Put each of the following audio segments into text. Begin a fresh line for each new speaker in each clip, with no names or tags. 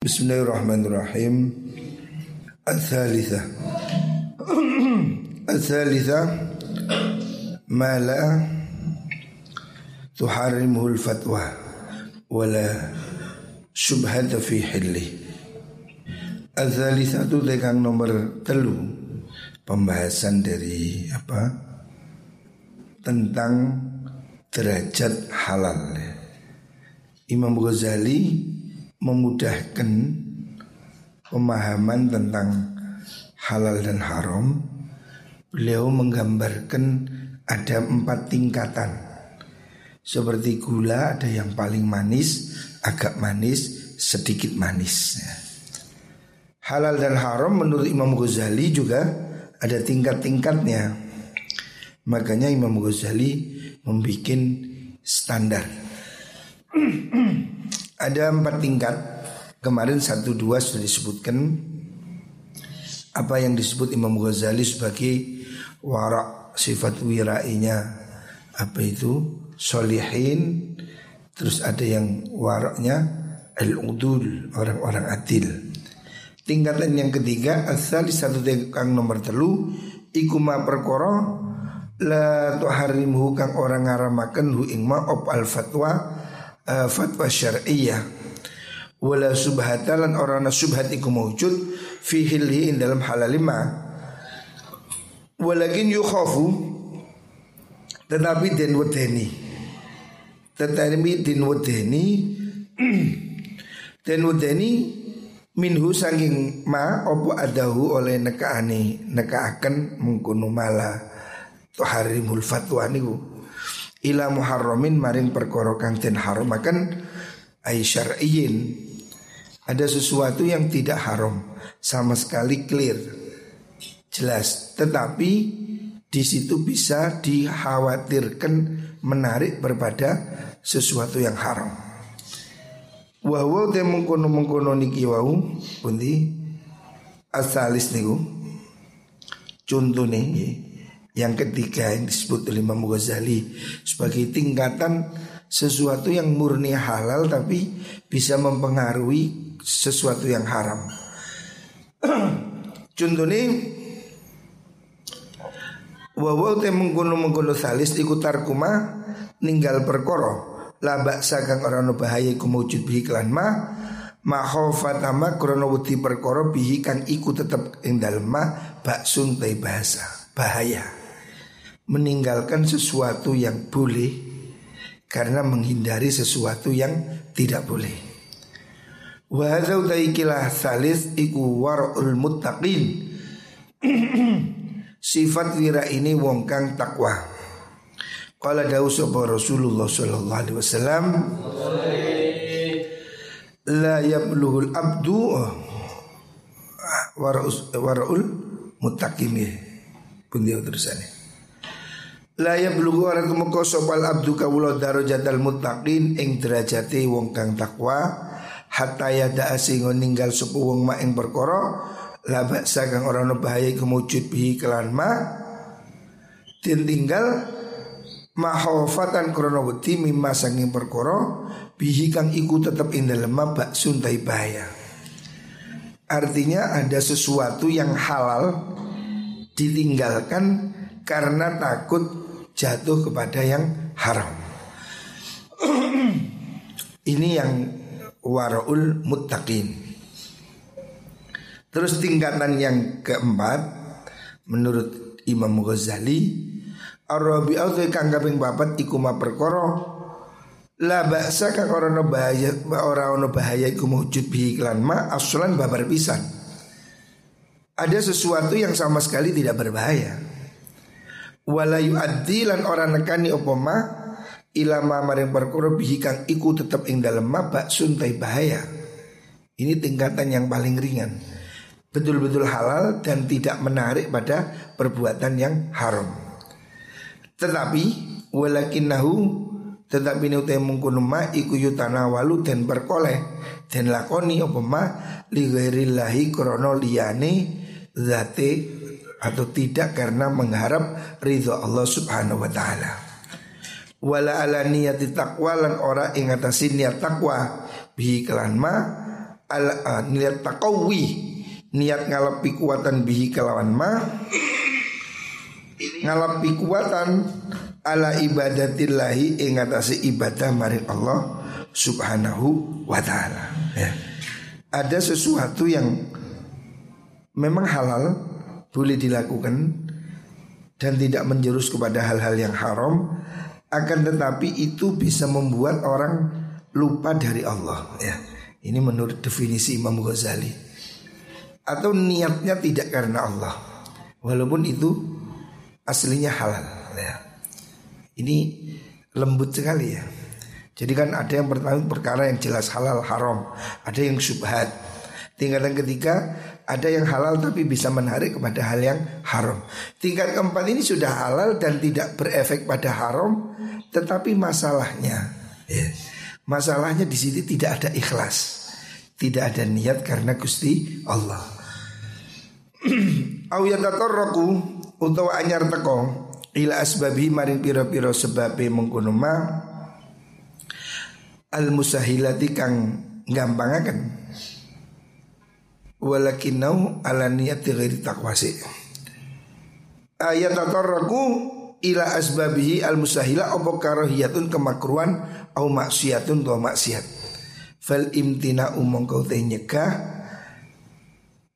Bismillahirrahmanirrahim. Al-Thalithah Al-Thalithah Ma la Tuharimuhul fatwa Wala Subhata fi hilli Al-Thalithah itu tegang nomor telu. Pembahasan dari apa? Tentang derajat halal. Imam Ghazali memudahkan pemahaman tentang halal dan haram, beliau menggambarkan ada empat tingkatan. Seperti gula ada yang paling manis, agak manis, sedikit manis. Halal dan haram menurut Imam Ghazali juga ada tingkat-tingkatnya. Makanya Imam Ghazali membuat standar. Ada empat tingkat. Kemarin satu dua sudah disebutkan. Apa yang disebut Imam Ghazali sebagai Warak sifat wirainya. Apa itu? Solihin. Terus ada yang waraknya Al-udul Orang-orang adil. Tingkatan yang ketiga Asal satu tingkatan nomor telu. Ikuma perkoro La tuharimhu kang orang ngaramakan hu ingma op al fatwa uh, fatwa syar'iyah wala subhatalan orana subhat iku mawjud fi hilhi dalam halal lima. Walakin yukhafu tetapi den wedeni. Tetapi den wedeni den wedeni minhu sanging ma opo adahu oleh nekaani nekaaken mengkono mala tuharimul fatwa niku ila muharramin maring perkara kang den haramaken ai syar'iyyin ada sesuatu yang tidak haram sama sekali clear. Jelas tetapi di situ bisa dikhawatirkan menarik berbeda sesuatu yang haram. Wahwa te mengkono mengkono niki wau pundi? Asalis niku. Contoh nih yang ketiga yang disebut oleh Imam Ghazali sebagai tingkatan sesuatu yang murni halal tapi bisa mempengaruhi sesuatu yang haram. Contohnya Wawaw te mengkuno mengkuno salis ikutar kuma ninggal perkoro labak sagang orang bahaya kumujud bihi klan ma mahofatama krono wuti perkoro bihi kang iku tetep ing ma baksun bahasa bahaya meninggalkan sesuatu yang boleh karena menghindari sesuatu yang tidak boleh. Wa salis iku warul muttaqin. Sifat wira ini wong kang takwa. Qala dawu sapa Rasulullah sallallahu alaihi wasallam la yablughul abdu warul muttaqin. Dia terusannya. La ya blugu orang kemeko sopal abdu kawula darajatal muttaqin ing derajate wong kang takwa. Hatta yada ninggal sapa wong mak ing perkara la baksa kang ora ono bahaya kemujud bihi kelan ma den tinggal mahofatan krana wedi mimma sanging perkara bihi kang iku tetep ing dalem bak suntai bahaya. Artinya ada sesuatu yang halal ditinggalkan karena takut jatuh kepada yang haram. Ini yang waraul muttaqin. Terus tingkatan yang keempat menurut Imam Ghazali Ar-Rabi'ah kang kaping papat iku ma perkara la ba'sa kang ora ono bahaya ora ono bahaya iku mujud bi iklan ma aslan babar pisan. Ada sesuatu yang sama sekali tidak berbahaya wala yuaddi lan ora nekani apa ma ilama maring perkara bihi kang iku tetep ing dalem ma suntai bahaya. Ini tingkatan yang paling ringan. Betul-betul halal dan tidak menarik pada perbuatan yang haram. Tetapi nahu tetapi utai mengkono ma iku walu dan berkoleh dan lakoni apa ma li ghairillahi krana liyane zate atau tidak karena mengharap ridho Allah Subhanahu wa taala. Wala ala niyati taqwa lan ora ing atase niat takwa bihi kelan ma ala uh, niat takawi niat ngalapi kuatan bihi kelawan ma ngalapi kuatan ala ibadatillahi ing atase ibadah maring Allah subhanahu wa taala ya. Ada sesuatu yang memang halal boleh dilakukan dan tidak menjurus kepada hal-hal yang haram akan tetapi itu bisa membuat orang lupa dari Allah ya. Ini menurut definisi Imam Ghazali. Atau niatnya tidak karena Allah. Walaupun itu aslinya halal ya. Ini lembut sekali ya. Jadi kan ada yang pertama perkara yang jelas halal haram, ada yang syubhat. Tingkatan ketiga ada yang halal tapi bisa menarik kepada hal yang haram. Tingkat keempat ini sudah halal dan tidak berefek pada haram, tetapi masalahnya ya, Masalahnya di sini tidak ada ikhlas. Tidak ada niat karena Gusti Allah. Au yatatarraku utawa anyar teko ila asbabi maring pira-pira sebabe mengkono ma al musahilati kang gampangaken walakinau ala niyati ghairi taqwasi ayat tatarraku ila asbabihi al musahila apa karahiyatun kemakruhan au maksiatun tu maksiat. Fal imtina umong kau teh nyegah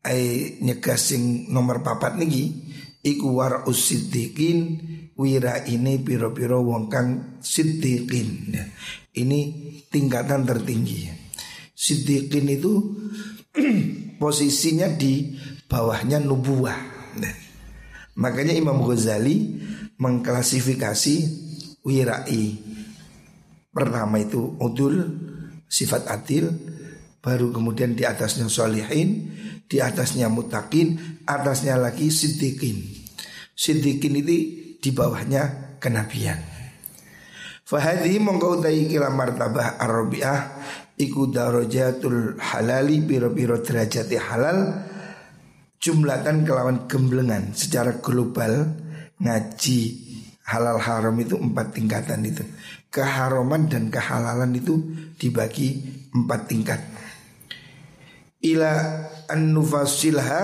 ai nyegah sing nomor papat niki iku war usiddiqin wira ini piro-piro wong kang siddiqin. Ini tingkatan tertinggi. Siddiqin itu posisinya di bawahnya nubuah nah, makanya Imam Ghazali mengklasifikasi wirai. Pertama itu udul, sifat adil, baru kemudian di atasnya solihin, di atasnya mutakin, atasnya lagi siddiqin. Siddiqin itu di bawahnya kenabian. Fahadhi mongkau tayi kila martabah arabiah iku darajatul halali biro-biro derajati halal jumlatan kelawan gemblengan secara global ngaji halal haram itu empat tingkatan itu. Keharaman dan kehalalan itu dibagi empat tingkat. Ila an-nufasilha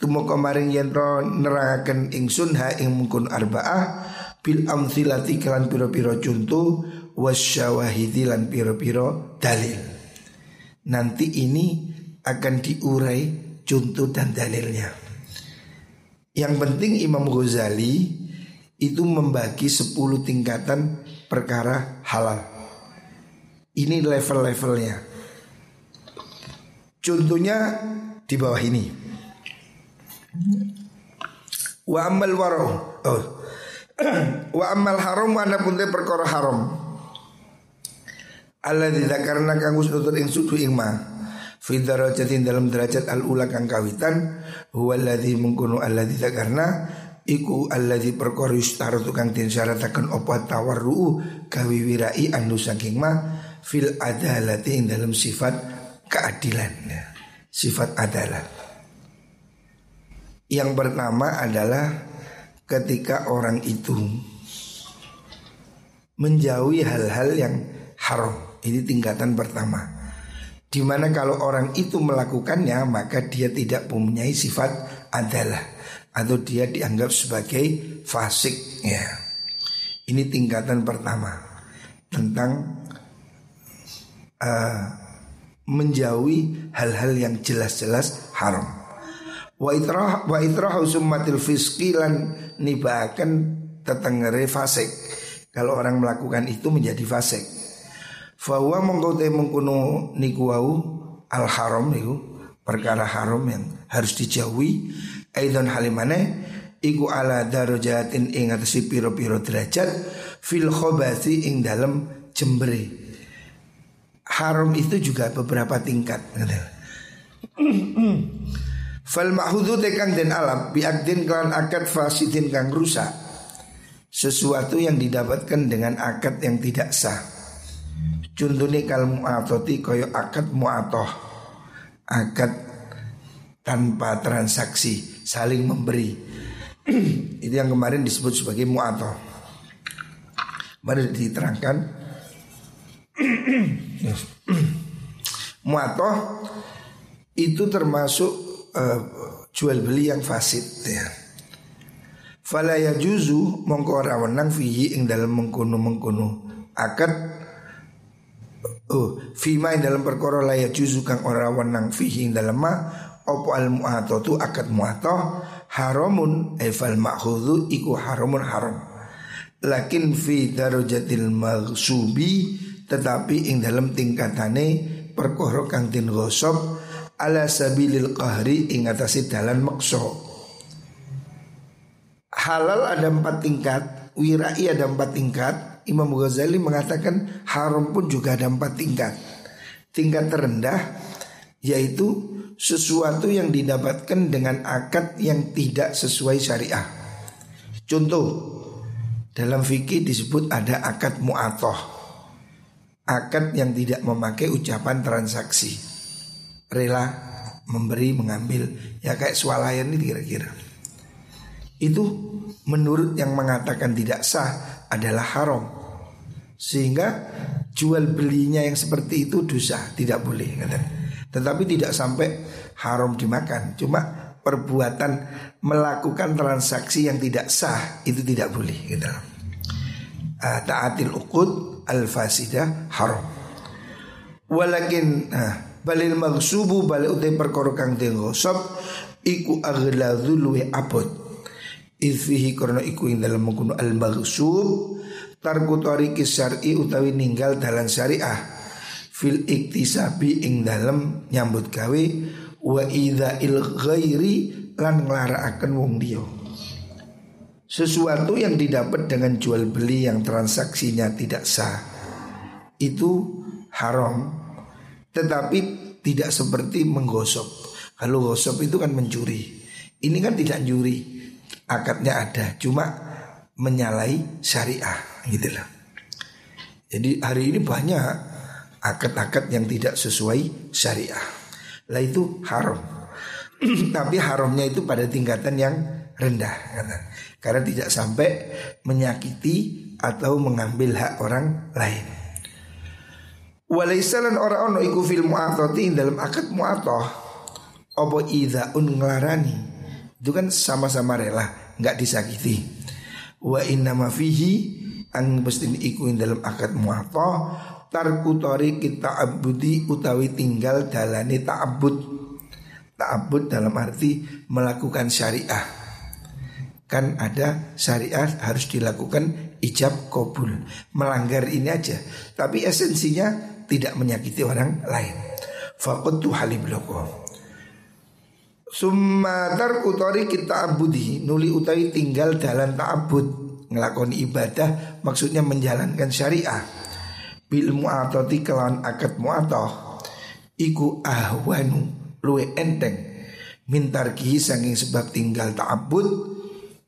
tumo kemarin yen nerangaken ingsun ha ing mungkun arbaah bil amthilati kelan piro-piro contoh wasyawahidi lan piro-piro dalil. Nanti ini akan diurai contoh dan dalilnya. Yang penting Imam Ghazali itu membagi 10 tingkatan perkara halal. Ini level-levelnya. Contohnya di bawah ini. Wa amal waro. Oh. Wa amal haram wa perkara haram. Allah tidak kang wis nutur ing sudu ing ma. Fi dalam derajat al ula kang kawitan huwa alladzi mungkunu alladzi karena iku alladzi perkara yustar tukang den syarataken apa tawarru gawi wirai anu saking ma fil adalati ing dalam sifat keadilan. Sifat adalah yang pertama adalah ketika orang itu menjauhi hal-hal yang haram ini tingkatan pertama Di mana kalau orang itu melakukannya maka dia tidak mempunyai sifat adalah atau dia dianggap sebagai fasik ya. Ini tingkatan pertama tentang uh, menjauhi hal-hal yang jelas-jelas haram. Wa itrah wa itrah summatil fiski lan nibakan tetengere fasik. Kalau orang melakukan itu menjadi fasik. Fahuwa mengkau te mengkuno niku wau al haram niku perkara haram yang harus dijauhi. Aidon halimane iku ala darajatin ing atase piro-piro derajat fil khobati ing dalam jembere. Haram itu juga beberapa tingkat. Fal ma'hudu tekang dan alam biakdin kalan akad fasidin kang rusak. Sesuatu yang didapatkan dengan akad yang tidak sah. Contohnya kalau mu'atoti koyo akad mu'atoh. Akad tanpa transaksi Saling memberi. Itu yang kemarin disebut sebagai mu'atoh. Mari diterangkan. Mu'atoh itu termasuk uh, jual beli yang fasid ya. Fala yajuzu mongko wenang fihi ing dalam mengkono-mengkono akad Oh, fima ing dalam perkara la yajuzu kang ora wenang fihi dalam ma opo al mu'atatu akad mu'atah haramun efal ma'khudhu iku haramun haram. Lakin fi darajatil maghsubi tetapi ing dalam tingkatane perkara kang tin gosop ala sabilil qahri ing atase dalan maksa halal ada empat tingkat, wirai ada empat tingkat. Imam Ghazali mengatakan haram pun juga ada empat tingkat. Tingkat terendah yaitu sesuatu yang didapatkan dengan akad yang tidak sesuai syariah. Contoh dalam fikih disebut ada akad mu'atoh Akad yang tidak memakai ucapan transaksi Rela memberi mengambil Ya kayak swalayan ini kira-kira itu menurut yang mengatakan tidak sah adalah haram. Sehingga jual belinya yang seperti itu dosa, tidak boleh Tetapi tidak sampai haram dimakan, cuma perbuatan melakukan transaksi yang tidak sah itu tidak boleh gitu. Uh, taatil uqud al fasidah haram. Walakin uh, balil magsubu balil utai perkara kang iku aghladzul luwe abot Ifihi karena iku ing dalam mengkuno al maghsub tarku tariki syar'i utawi ninggal dalan syariah. Fil iktisabi ing dalam nyambut gawe wa idza il ghairi lan nglarakaken wong dia sesuatu yang didapat dengan jual beli yang transaksinya tidak sah itu haram tetapi tidak seperti menggosok. Kalau gosok itu kan mencuri. Ini kan tidak mencuri akadnya ada, cuma menyalahi syariah gitu loh. Jadi hari ini banyak akad-akad yang tidak sesuai syariah. Lah itu haram. Tapi haramnya itu pada tingkatan yang rendah karena tidak sampai menyakiti atau mengambil hak orang lain. Walaisalan orang ono iku fil mu'atati dalam akad mu'atah Apa idha'un ngelarani itu kan sama-sama rela nggak disakiti wa inna ma fihi ang mesti iku dalam akad muatta tarku kita abudi utawi tinggal dalane ta'abbud. Ta'abbud dalam arti melakukan syariah. Kan ada syariah harus dilakukan ijab kabul melanggar ini aja. Tapi esensinya tidak menyakiti orang lain. Faqatu halim Summa tarku kita abudi Nuli utawi tinggal dalam ta'abud. Ngelakoni ibadah Maksudnya menjalankan syariah. Bil mu'atoti kelawan akad mu'atoh. Iku ahwanu Luwe enteng. Mintarki saking sebab tinggal ta'abud.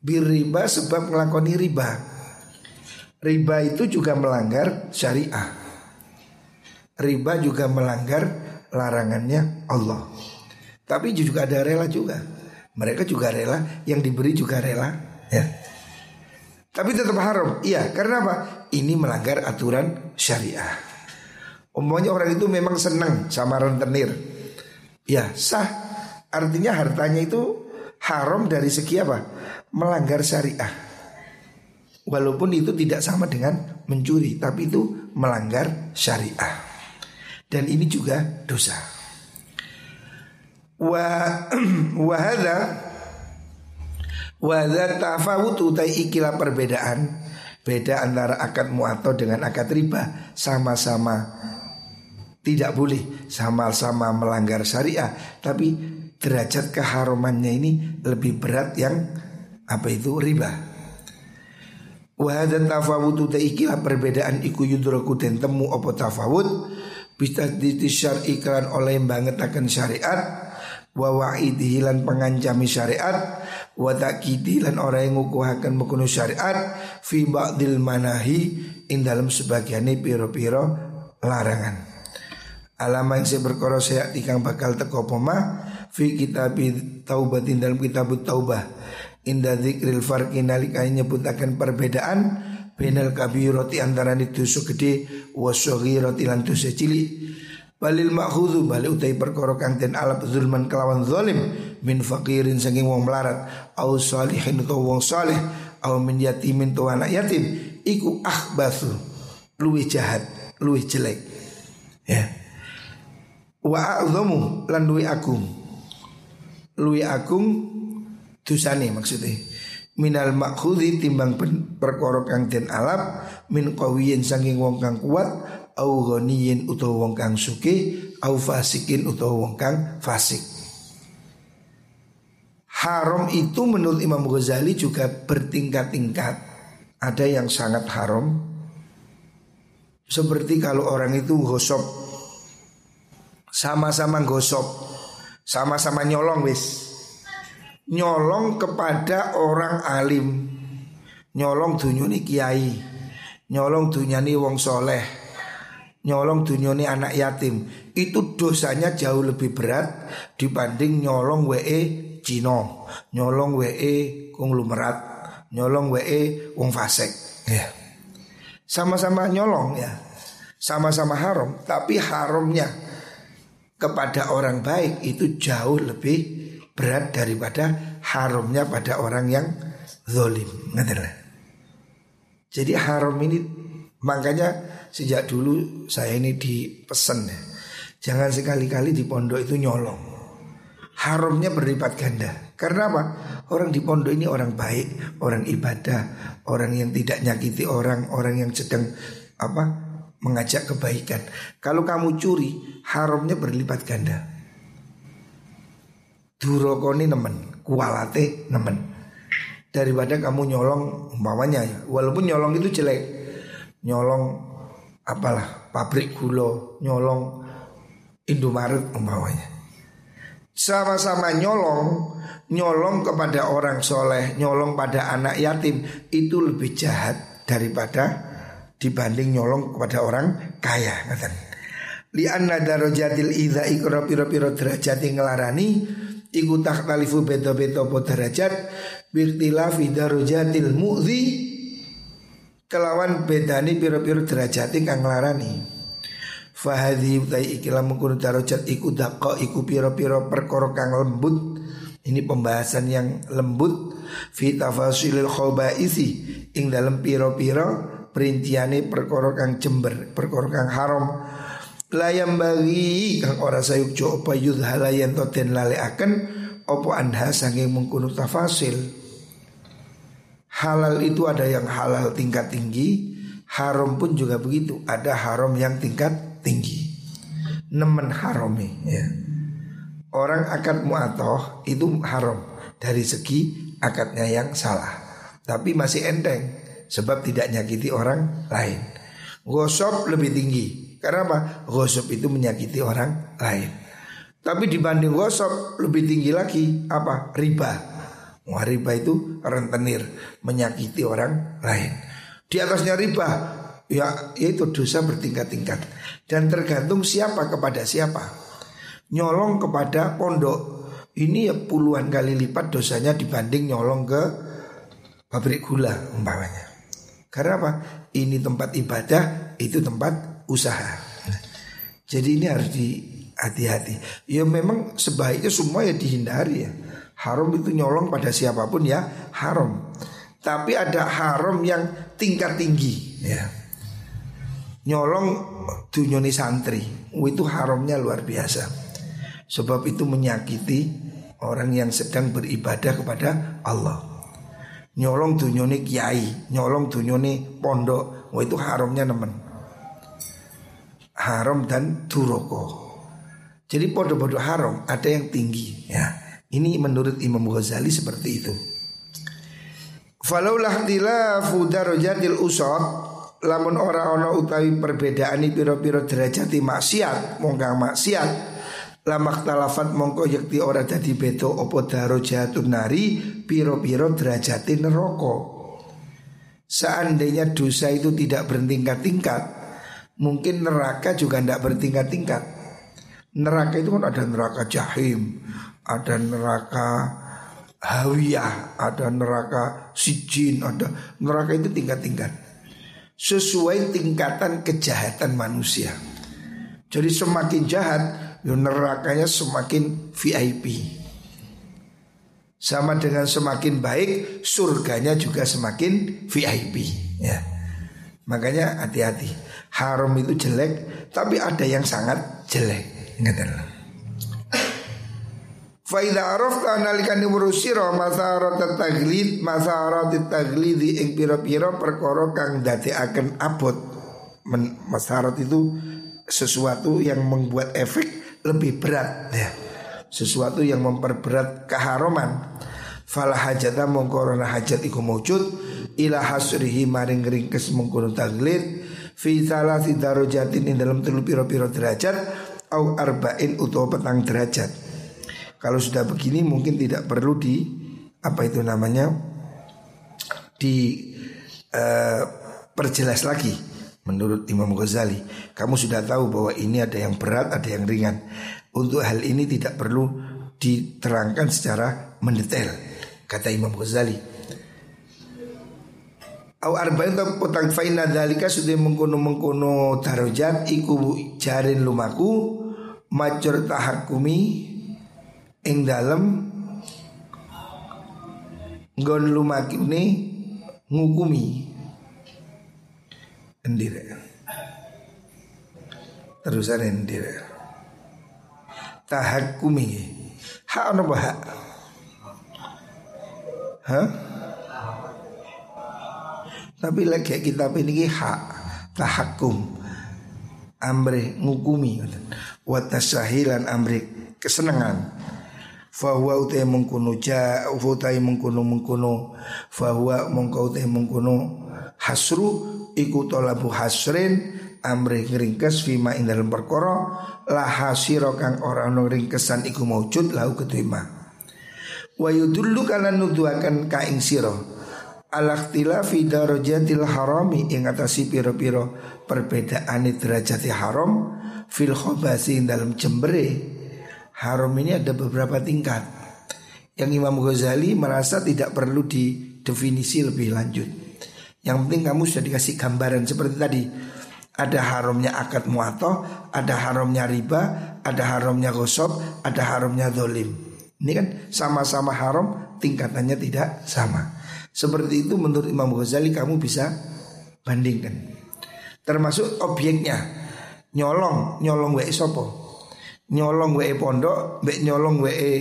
Riba sebab ngelakoni riba. Riba itu juga melanggar syariah. Riba juga melanggar larangannya Allah tapi juga ada rela juga. Mereka juga rela, yang diberi juga rela, ya. Tapi tetap haram. Iya, karena apa? Ini melanggar aturan syariah. Umumnya orang itu memang senang sama rentenir. Ya, sah. Artinya hartanya itu haram dari segi apa? Melanggar syariah. Walaupun itu tidak sama dengan mencuri, tapi itu melanggar syariah. Dan ini juga dosa wa wa hadza wa hadza tafawutu ta ikilah perbedaan. Beda antara akad muato dengan akad riba. Sama-sama tidak boleh. Sama-sama melanggar syariah. Tapi derajat keharumannya ini lebih berat yang apa itu? Riba. Wa hadza tafawutu ta ikilah perbedaan. Iku yudraku den temu apa tafawut. Bisa disyar'i iklan oleh banget akan syariat wa wa'idihi lan pengancami syariat. Wa takidi lan orang yang ngukuhaken mengkuno syariat. Fi ba'dil manahi ing dalam sebagiannya piro-piro larangan. Alama yang saya berkoro saya tikang bakal teko poma fi kitab taubatin dalam kitab taubah. Inda dzikril farqi nalika nyebutaken perbedaan benal kabiroti antara dosa gede wa roti lan dosa cilik Balil makhudhu bali utai perkara kang den alap zulman kelawan zalim min fakirin saking wong melarat au salihin utawa wong saleh au min yatimin tu anak yatim iku akhbathu luwih jahat luwih jelek. Ya. Wa a'zamu lan luwih agung. Luwih agung dosane maksudnya. Minal makhudhi timbang perkara kang den alap min qawiyin saking wong kang kuat au ghaniyin utawa wong kang suki au fasikin utawa wong kang fasik. Haram itu menurut Imam Ghazali juga bertingkat-tingkat. Ada yang sangat haram. Seperti kalau orang itu gosok sama-sama gosok, sama-sama nyolong wis. Nyolong kepada orang alim. Nyolong dunyoni kiai. Nyolong dunyani wong soleh nyolong dunyoni anak yatim itu dosanya jauh lebih berat dibanding nyolong WE Cino, nyolong WE konglomerat, nyolong WE wong fasek. Ya. Sama-sama nyolong ya. Sama-sama haram, tapi haramnya kepada orang baik itu jauh lebih berat daripada haramnya pada orang yang zolim. Jadi haram ini makanya sejak dulu saya ini dipesan ya. Jangan sekali-kali di pondok itu nyolong. Haramnya berlipat ganda. Karena apa? Orang di pondok ini orang baik, orang ibadah, orang yang tidak nyakiti orang, orang yang sedang apa? mengajak kebaikan. Kalau kamu curi, haramnya berlipat ganda. Durokoni nemen, kualate nemen. Daripada kamu nyolong umpamanya ya, walaupun nyolong itu jelek. Nyolong apalah pabrik gula nyolong Indomaret umpamanya. Sama-sama nyolong, nyolong kepada orang soleh, nyolong pada anak yatim itu lebih jahat daripada dibanding nyolong kepada orang kaya. Kata. Li anna darajatil idza ikra pira-pira derajat ngelarani iku takhtalifu beda-beda derajat birtilafi darajatil mu'zi kelawan bedani piro-piro derajat kang nglarani. Fahadhi utai ikilah mengkono darajat iku daqqa iku piro-piro perkara kang lembut. Ini pembahasan yang lembut. Fi tafasilil isi ing dalam piro-piro perintiane perkara kang jember perkara kang haram. Layam bagi kang ora sayuk jo apa yudhalayan to den akan opo anha saking mengkono tafasil Halal itu ada yang halal tingkat tinggi Haram pun juga begitu. Ada haram yang tingkat tinggi. Nemen harami ya. Orang akad mu'atoh itu haram. Dari segi akadnya yang salah. Tapi masih enteng Sebab tidak nyakiti orang lain. Gosop lebih tinggi. Karena apa? Gosop itu menyakiti orang lain. Tapi dibanding gosop lebih tinggi lagi. Apa? Riba riba itu rentenir menyakiti orang lain. Di atasnya riba ya itu dosa bertingkat-tingkat dan tergantung siapa kepada siapa. Nyolong kepada pondok ini ya puluhan kali lipat dosanya dibanding nyolong ke pabrik gula umpamanya. Karena apa? Ini tempat ibadah, itu tempat usaha. Jadi ini harus di hati-hati. Ya memang sebaiknya semua ya dihindari ya. Haram itu nyolong pada siapa pun ya haram. Tapi ada haram yang tingkat tinggi ya. Nyolong dunyoni santri itu haramnya luar biasa. Sebab itu menyakiti orang yang sedang beribadah kepada Allah. Nyolong dunyoni kiai, nyolong dunyoni pondok, itu haramnya nemen. Haram dan duroko. Jadi podo-podo haram ada yang tinggi ya. Ini menurut Imam Ghazali seperti itu. Falaulah tilafu darajatil usad lamun ora ana utawi perbedaan pira-pira derajat maksiat mongkang maksiat lamak talafat mongko yakti ora dadi beda apa darajatun nari pira-pira derajat neraka. Seandainya dosa itu tidak bertingkat-tingkat, mungkin neraka juga tidak bertingkat-tingkat. Neraka itu kan ada neraka jahim, ada neraka hawiyah, ada neraka sijin, ada neraka itu tingkat-tingkat. Sesuai tingkatan kejahatan manusia. Jadi semakin jahat, yo nerakanya semakin VIP. Sama dengan semakin baik, surganya juga semakin VIP. Ya. Makanya hati-hati. Haram itu jelek, tapi ada yang sangat jelek. Ngerti Faida arafta nalikani urusira masarat taglid masarat taglidi ing pira-pira perkara kang akan abot. Masarat itu sesuatu yang membuat efek lebih berat ya. Sesuatu yang memperberat keharuman. Fala hajata mongkorona hajat iku mawujud ila hasrihi maring ringkes mengkono taglid fi salasi darajatin ing dalam telu pira-pira derajat au arba'in utawa petang derajat. Kalau sudah begini mungkin tidak perlu di apa itu namanya di uh, perjelas lagi menurut Imam Ghazali. Kamu sudah tahu bahwa ini ada yang berat, ada yang ringan. Untuk hal ini tidak perlu diterangkan secara mendetail kata Imam Ghazali. Au arba'in ta potang faina dalika sudah mengkono mengkono darajat iku jarin lumaku macur tahakumi ing dalem nggon lumakine ngukumi. Endire terusan endire tahakumi. Hak ono apa Hah? Tapi lagi kita ini hak tahakum. Amre ngukumi. Wa tasahilan amre kesenangan Fahuwa utai mengkuno ja utai mengkuno mengkuno Fahuwa mengkau utai mengkuno. Hasru iku tolabu hasrin Amri ringkes fima ing dalam perkara La hasiro kang orang no ringkesan iku maujud lau keterima Wa yudullu kana nuduakan kaing siro Alaktila fi darajatil harami ing atasi piro-piro perbedaan derajat haram fil khobasi dalam jembere haram ini ada beberapa tingkat. Yang Imam Ghazali merasa tidak perlu didefinisi lebih lanjut. Yang penting kamu sudah dikasih gambaran seperti tadi. Ada haramnya akad muatoh Ada haramnya riba Ada haramnya gosok Ada haramnya dolim. Ini kan sama-sama haram Tingkatannya tidak sama. Seperti itu menurut Imam Ghazali kamu bisa bandingkan. Termasuk objeknya. Nyolong Nyolong wa sopo nyolong WE pondok, mbek nyolong WE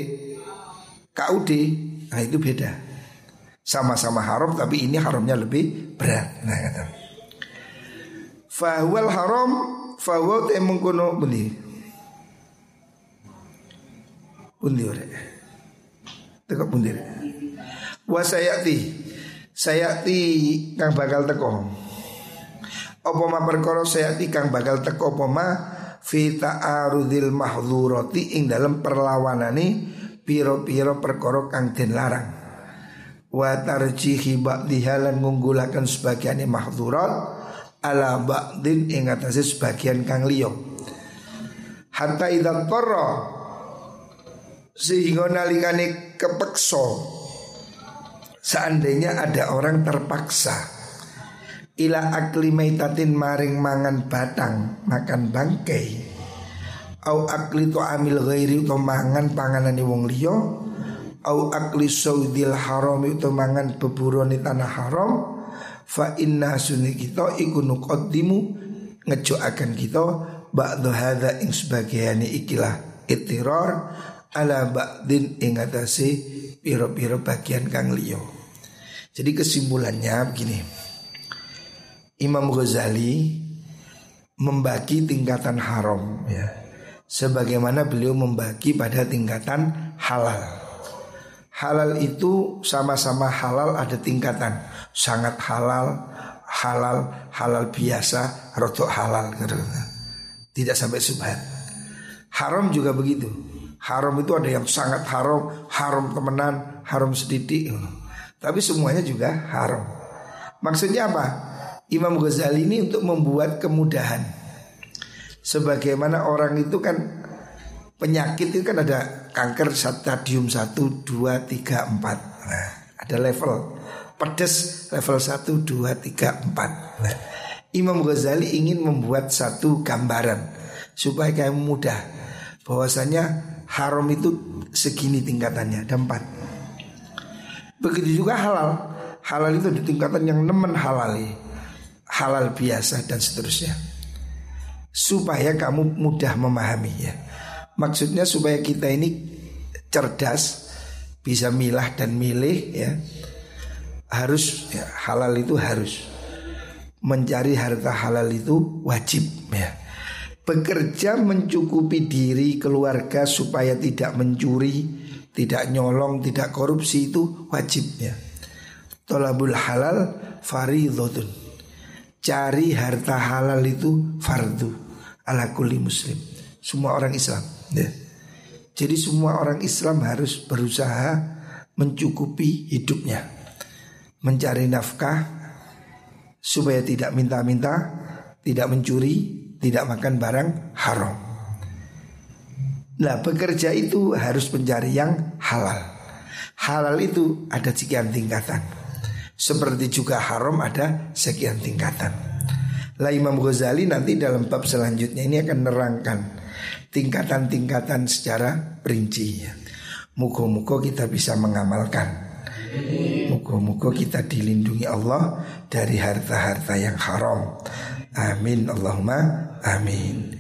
KUD, nah itu beda. Sama-sama haram tapi ini haramnya lebih berat. Nah kata. Fahwal haram fahwa te mengkono bundi. Bundi ore. Teko bundi. Wa sayati sayati kang bakal teko. Apa ma perkara sayati kang bakal teko apa ma fi ta'arudil mahdzurati ing dalam perlawanane piro-piro perkara kang den larang. Wa tarjihi ba'dhiha lan ngunggulaken sebagiane mahdzurat ala ba'din ing atase sebagian kang liya. Hatta idza tarra sehingga nalikane kepeksa seandainya ada orang terpaksa ila akli maitatin maring mangan batang makan bangkai. Au akli to amil ghairi to mangan panganan wong liya. Au akli saudil haram itu mangan beburoni tanah haram. Fa inna sunni kita iku nuqaddimu ngejoaken kita ba'du hadza ing sebagian ikilah itirar ala ba'din ing atase piro-piro bagian kang liya. Jadi kesimpulannya begini Imam Ghazali membagi tingkatan haram ya. Sebagaimana beliau membagi pada tingkatan halal. Halal itu sama-sama halal ada tingkatan. Sangat halal, halal, halal biasa, rotok halal gitu. Tidak sampai subhan. Haram juga begitu. Haram itu ada yang sangat haram, haram temenan, haram sedikit. Tapi semuanya juga haram. Maksudnya apa? Imam Ghazali ini untuk membuat kemudahan. Sebagaimana orang itu kan penyakit itu kan ada kanker stadium 1, 2, 3, 4. Nah, ada level pedes level 1, 2, 3, 4. Nah, Imam Ghazali ingin membuat satu gambaran supaya kamu mudah bahwasanya haram itu segini tingkatannya ada empat. Begitu juga halal. Halal itu di tingkatan yang nemen halal halal biasa dan seterusnya. Supaya kamu mudah memahami ya maksudnya supaya kita ini cerdas bisa milah dan milih ya. Harus ya, halal itu harus. Mencari harta halal itu wajib ya. Bekerja mencukupi diri keluarga supaya tidak mencuri tidak nyolong tidak korupsi itu wajib ya. Tolabul halal faridotun cari harta halal itu fardu ala kulli muslim. Semua orang Islam. Ya. Jadi semua orang Islam harus berusaha mencukupi hidupnya. Mencari nafkah supaya tidak minta-minta, tidak mencuri, tidak makan barang haram. Nah bekerja itu harus mencari yang halal. Halal itu ada sekian tingkatan. Seperti juga haram ada sekian tingkatan. Lah Imam Ghazali nanti dalam bab selanjutnya ini akan nerangkan tingkatan-tingkatan secara rinci. Muka-muka kita bisa mengamalkan. Muka-muka kita dilindungi Allah dari harta-harta yang haram. Amin Allahumma amin.